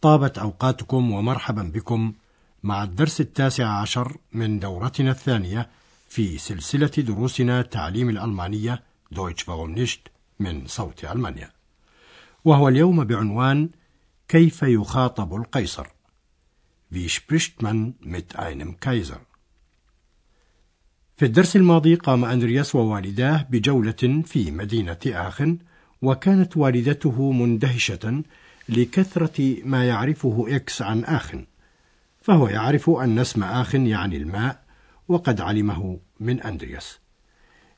طابت أوقاتكم ومرحبا بكم مع الدرس التاسع عشر من دورتنا الثانية في سلسلة دروسنا تعليم الألمانية دويتش nicht من صوت ألمانيا. وهو اليوم بعنوان كيف يخاطب القيصر؟ Wie spricht man mit einem Kaiser? في الدرس الماضي قام أندرياس ووالداه بجولة في مدينة آخن وكانت والدته مندهشة لكثرة ما يعرفه إكس عن آخن فهو يعرف أن اسم آخن يعني الماء وقد علمه من أندرياس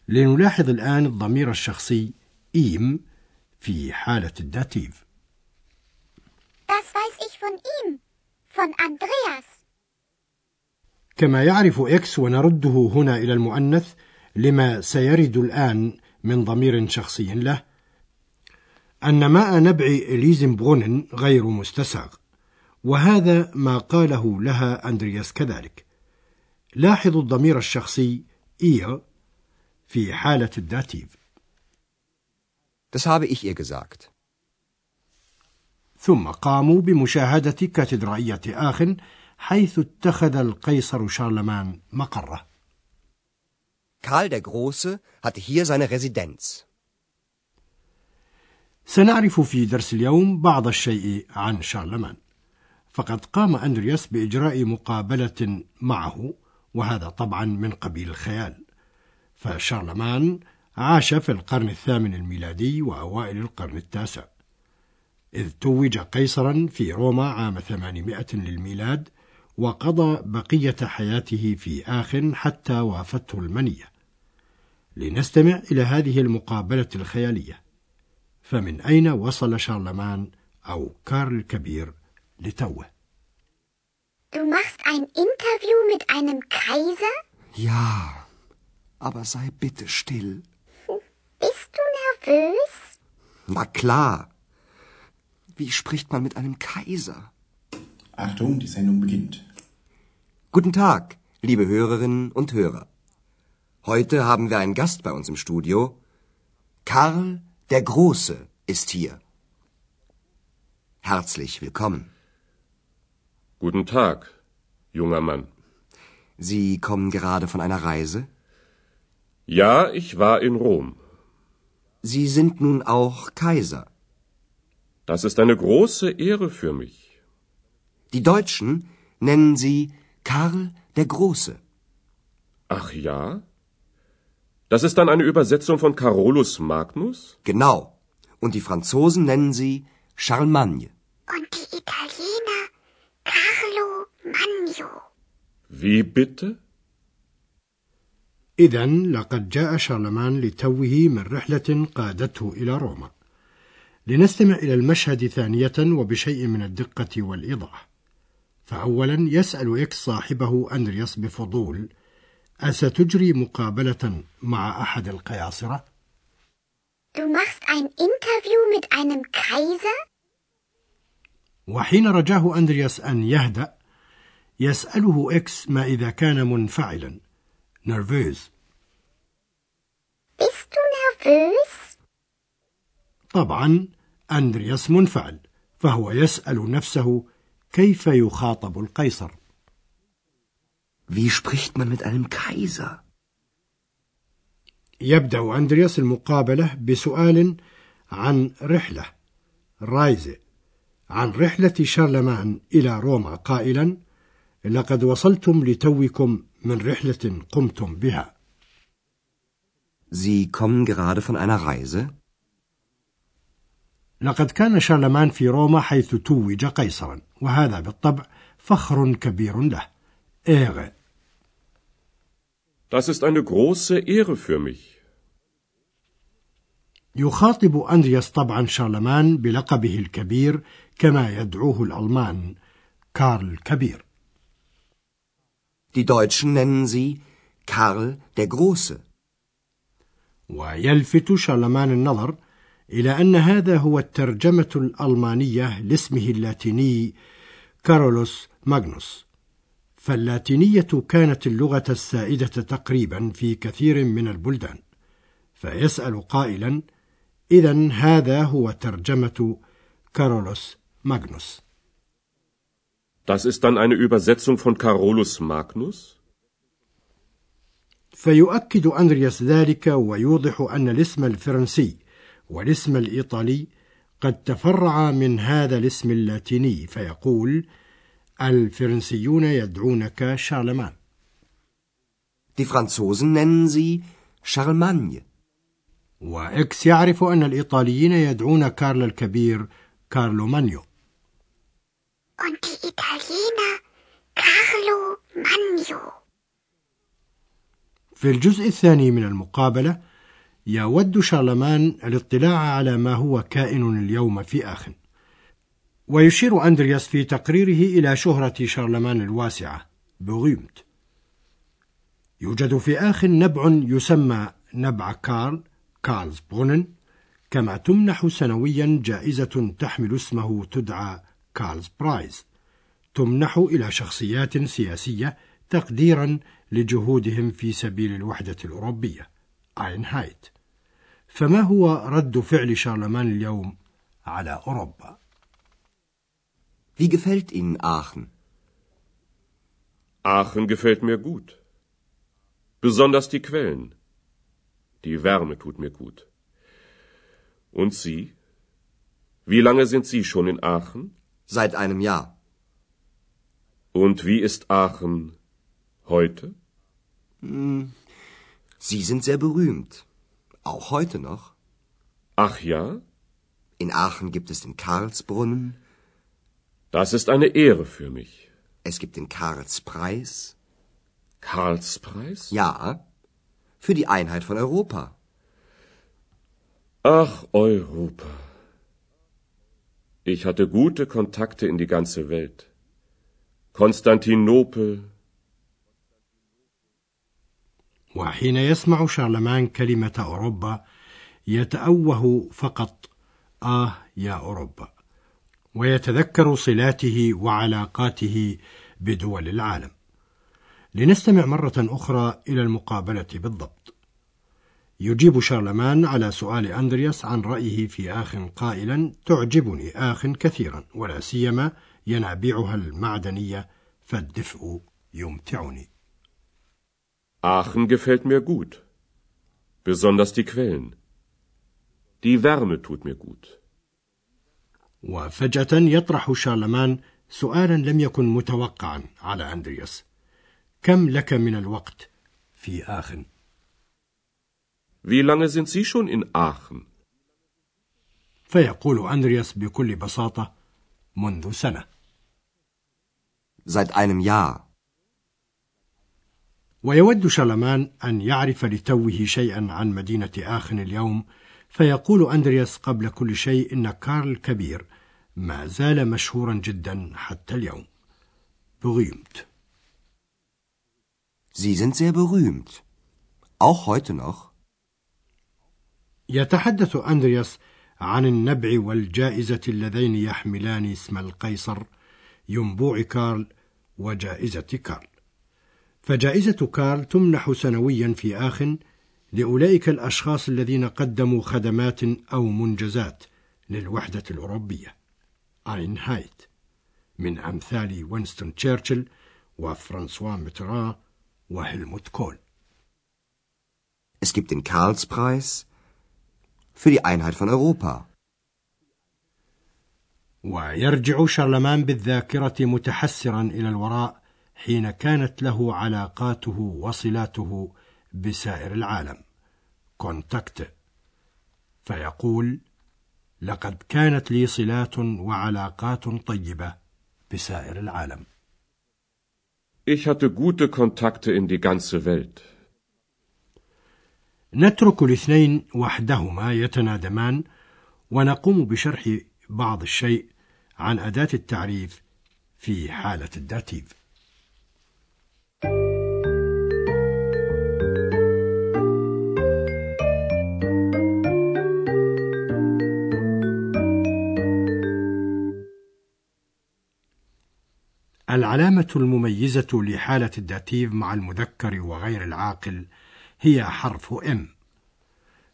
لنلاحظ الآن الضمير الشخصي ihm في حالة ال Dativ Das weiß ich von ihm, von Andreas. كما يعرف إكس ونرده هنا إلى المؤنث لما سيرد الآن من ضمير شخصي له أن ماء نبع إليزنبرونن غير مستساغ وهذا ما قاله لها أندرياس كذلك لاحظوا الضمير الشخصي ihr في حالة ال Dativ Das habe ich ihr gesagt. ثم قاموا بمشاهدة كاتدرائية آخن حيث اتخذ القيصر شارلمان مقرة Karl der Große hatte hier seine Residenz. سنعرف في درس اليوم بعض الشيء عن شارلمان. فقد قام أندرياس بإجراء مقابلة معه وهذا طبعا من قبيل الخيال. فشارلمان عاش في القرن الثامن الميلادي وأوائل القرن التاسع. إذ توج قيصرا في روما عام 800 للميلاد وقضى بقية حياته في آخن حتى وافته المنية. لنستمع إلى هذه المقابلة الخيالية. فمن أين وصل شارلمان أو كارل الكبير لتوه Du machst ein Interview mit einem Kaiser? Ja, aber sei bitte still. Bist du nervös? Na klar. Wie spricht man mit einem Kaiser? Achtung, die Sendung beginnt. Guten Tag, liebe Hörerinnen und Hörer. Heute haben wir einen Gast bei uns im Studio. Karl der Große ist hier. Herzlich willkommen. Guten Tag, junger Mann. Sie kommen gerade von einer Reise? Ja, ich war in Rom. Sie sind nun auch Kaiser. Das ist eine große Ehre für mich. Die Deutschen nennen Sie Karl der Große. Ach ja? Das ist dann eine Übersetzung von Carolus Magnus? Genau. Und die Franzosen nennen Sie Charlemagne. Und die Italiener Carlo Magno. Wie bitte? إذا لقد جاء شارلمان لتوه من رحلة قادته إلى روما لنستمع إلى المشهد ثانية وبشيء من الدقة والإيضاح فأولا يسأل إكس صاحبه أندرياس بفضول أستجري مقابلة مع أحد القياصرة؟ Du machst ein Interview mit einem Kaiser? وحين رجاه أندرياس أن يهدأ يسأله إكس ما إذا كان منفعلا نرفوز Bist du nervös? طبعا أندرياس منفعل فهو يسأل نفسه كيف يخاطب القيصر Wie spricht man mit einem Kaiser? يبدأ أندرياس المقابلة بسؤال عن رحلة رايزة عن رحلة شارلمان إلى روما قائلا لقد وصلتم لتوكم من رحلة قمتم بها Sie kommen gerade von einer Reise? لقد كان شارلمان في روما حيث توج قيصرا وهذا بالطبع فخر كبير له إيغ Das ist eine große Ehre für mich. يخاطب أندرياس طبعا شارلمان بلقبه الكبير كما يدعوه الألمان كارل كبير Die Deutschen nennen sie Karl der Große. ويلفت شارلمان النظر إلى أن هذا هو الترجمة الألمانية لاسمه اللاتيني كارولوس ماغنوس فاللاتينية كانت اللغة السائدة تقريبا في كثير من البلدان فيسأل قائلا إذا هذا هو ترجمة كارولوس ماغنوس Das ist dann eine Übersetzung von Carolus Magnus? فيؤكد أندرياس ذلك ويوضح أن الاسم الفرنسي والاسم الإيطالي قد تفرع من هذا الاسم اللاتيني فيقول الفرنسيون يدعونك شارلمان Die Franzosen nennen sie Charlemagne. وإكس يعرف أن الإيطاليين يدعون كارل الكبير كارلو مانيو Und die Italiener Carlo Magno. في الجزء الثاني من المقابلة يود شارلمان الاطلاع على ما هو كائن اليوم في آخن ويشير أندرياس في تقريره إلى شهرة شارلمان الواسعة Berühmt. يوجد في آخن نبع يسمى نبع كارل Karlsbrunnen كما تمنح سنويا جائزة تحمل اسمه تدعى Karlspreis. تمنح إلى شخصيات سياسية تقديرا لجهودهم في سبيل الوحدة الأوروبية Einheit. فما هو رد فعل شارلمان اليوم على أوروبا؟ Wie gefällt Ihnen Aachen? Aachen gefällt mir gut. Besonders die Quellen. Die Wärme tut mir gut. Und Sie? Wie lange sind Sie schon in Aachen? Seit einem Jahr. Und wie ist Aachen heute? Hm, Sie sind sehr berühmt. Auch heute noch. Ach ja? In Aachen gibt es den Karlsbrunnen. Das ist eine Ehre für mich. Es gibt den Karlspreis. Karlspreis? Ja, für die Einheit von Europa. Ach, Europa. Ich hatte gute Kontakte in die ganze Welt. Konstantinopel. وحين يسمع شارلمان كلمة أوروبا يتأوه فقط آه يا أوروبا ويتذكر صلاته وعلاقاته بدول العالم لنستمع مرة أخرى إلى المقابلة بالضبط يجيب شارلمان على سؤال أندرياس عن رأيه في آخ قائلا تعجبني آخ كثيرا ولا سيما ينابيعها المعدنية فالدفء يمتعني Aachen gefällt mir gut. Besonders die Quellen. Die Wärme tut mir gut. وفجأة يطرح شارلمان سؤالا لم يكن متوقعا على أندرياس كم لك من الوقت في آخن؟ Wie lange sind Sie schon in Aachen? فيقول أندرياس بكل بساطة منذ سنة Seit einem Jahr. ويود شارلمان أن يعرف لتوه شيئا عن مدينة آخن اليوم فيقول أندرياس قبل كل شيء إن كارل الكبير ما زال مشهورا جدا حتى اليوم berühmt Sie sind sehr berühmt. Auch heute noch. يتحدث أندرياس عن النبع والجائزة اللذين يحملان اسم القيصر ينبوع كارل وجائزة كارل فجائزة كارل تمنح سنويا في آخن لأولئك الأشخاص الذين قدموا خدمات أو منجزات للوحدة الأوروبية أينهايت من أمثال وينستون تشرشل وفرانسوا ميتران وهلموت كول Es gibt den Karlspreis für die Einheit von Europa. ويرجع شارلمان بالذاكرة متحسرا إلى الوراء حين كانت له علاقاته وصلاته بسائر العالم. كونتاكت. فيقول لقد كانت لي صلات وعلاقات طيبة بسائر العالم. Ich hatte gute Kontakte in die ganze Welt. نترك الاثنين وحدهما يتنادمان ونقوم بشرح بعض الشيء عن أداة التعريف في حالة الداتيف العلامة المميزة لحالة ال Dativ مع المذكر وغير العاقل هي حرف m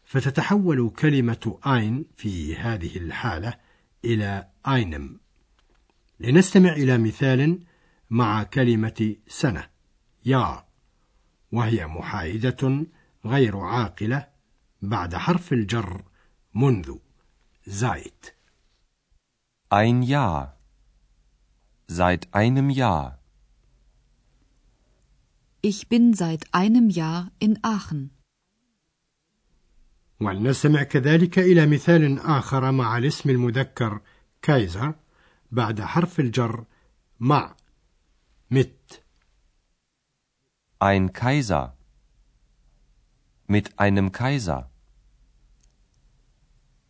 فتتحول كلمة ein في هذه الحالة إلى einem. لنستمع إلى مثال مع كلمة سنة يا وهي محايدة غير عاقلة بعد حرف الجر منذ seit Ein Jahr. Seit einem Jahr. Ich bin seit einem Jahr in Aachen. ولنستمع كذلك إلى مثال آخر مع الاسم المذكر كايزر بعد حرف الجر مع mit Ein Kaiser. Mit einem Kaiser.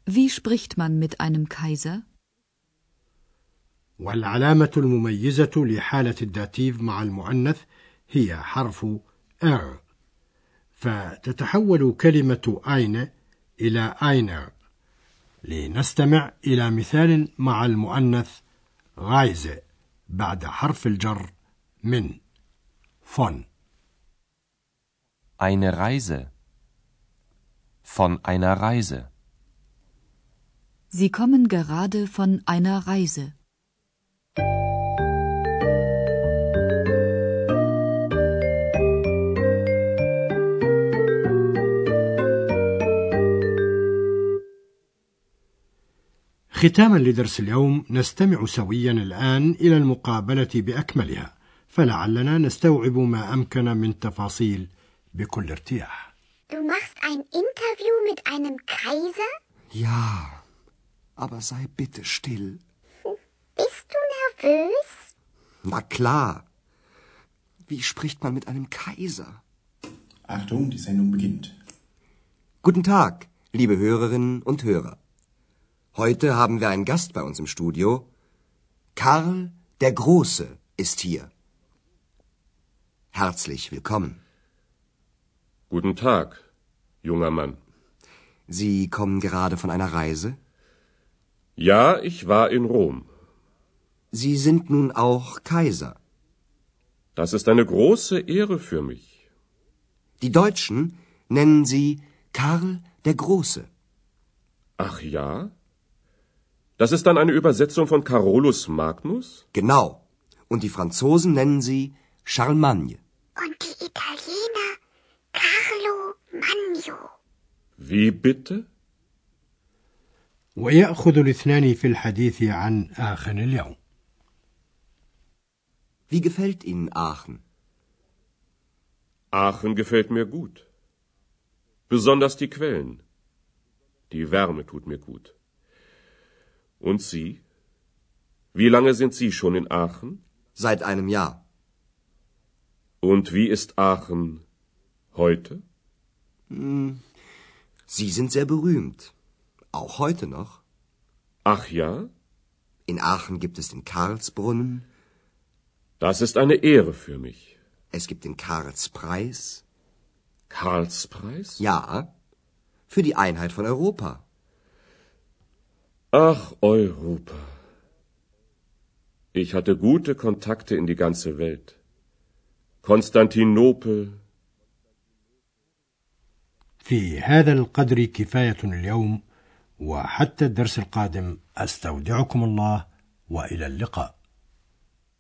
Wie spricht man mit einem Kaiser? والعلامة المميزة لحالة ال Dativ مع المؤنث هي حرف r فتتحول كلمة ein إلى einer لنستمع إلى مثال مع المؤنث Reise بعد حرف الجر من فون Eine Reise. Von einer Reise. Sie kommen gerade von einer Reise. ختاما لدرس اليوم نستمع سويا الآن إلى المقابلة بأكملها فلعلنا نستوعب ما أمكن من تفاصيل بكل ارتياح Du machst ein Interview mit einem Kaiser? Ja, aber sei bitte still. Nervös? Na klar. Wie spricht man mit einem Kaiser? Achtung, die Sendung beginnt. Guten Tag, liebe Hörerinnen und Hörer. Heute haben wir einen Gast bei uns im Studio. Karl der Große ist hier. Herzlich willkommen. Guten Tag, junger Mann. Sie kommen gerade von einer Reise? Ja, ich war in Rom. Sie sind nun auch Kaiser. Das ist eine große Ehre für mich. Die Deutschen nennen Sie Karl der Große. Ach ja? Das ist dann eine Übersetzung von Carolus Magnus? Genau. Und die Franzosen nennen sie Charlemagne. Und die Italiener Carlo Magno. Wie bitte? ويأخذ الاثنان في الحديث عن آخر اليوم wie gefällt Ihnen Aachen? Aachen gefällt mir gut. Besonders die Quellen. Die Wärme tut mir gut. Und Sie? Wie lange sind Sie schon in Aachen? Seit einem Jahr. Und wie ist Aachen heute? Hm, Sie sind sehr berühmt. Auch heute noch. Ach ja? In Aachen gibt es den Karlsbrunnen. Das ist eine Ehre für mich. Es gibt den Karlspreis. Karlspreis? Ja, für die Einheit von Europa. Ach, Europa. Ich hatte gute Kontakte in die ganze Welt. Konstantinopel. في هذا القدر كفاية اليوم وحتى الدرس القادم أستودعكم الله وإلى اللقاء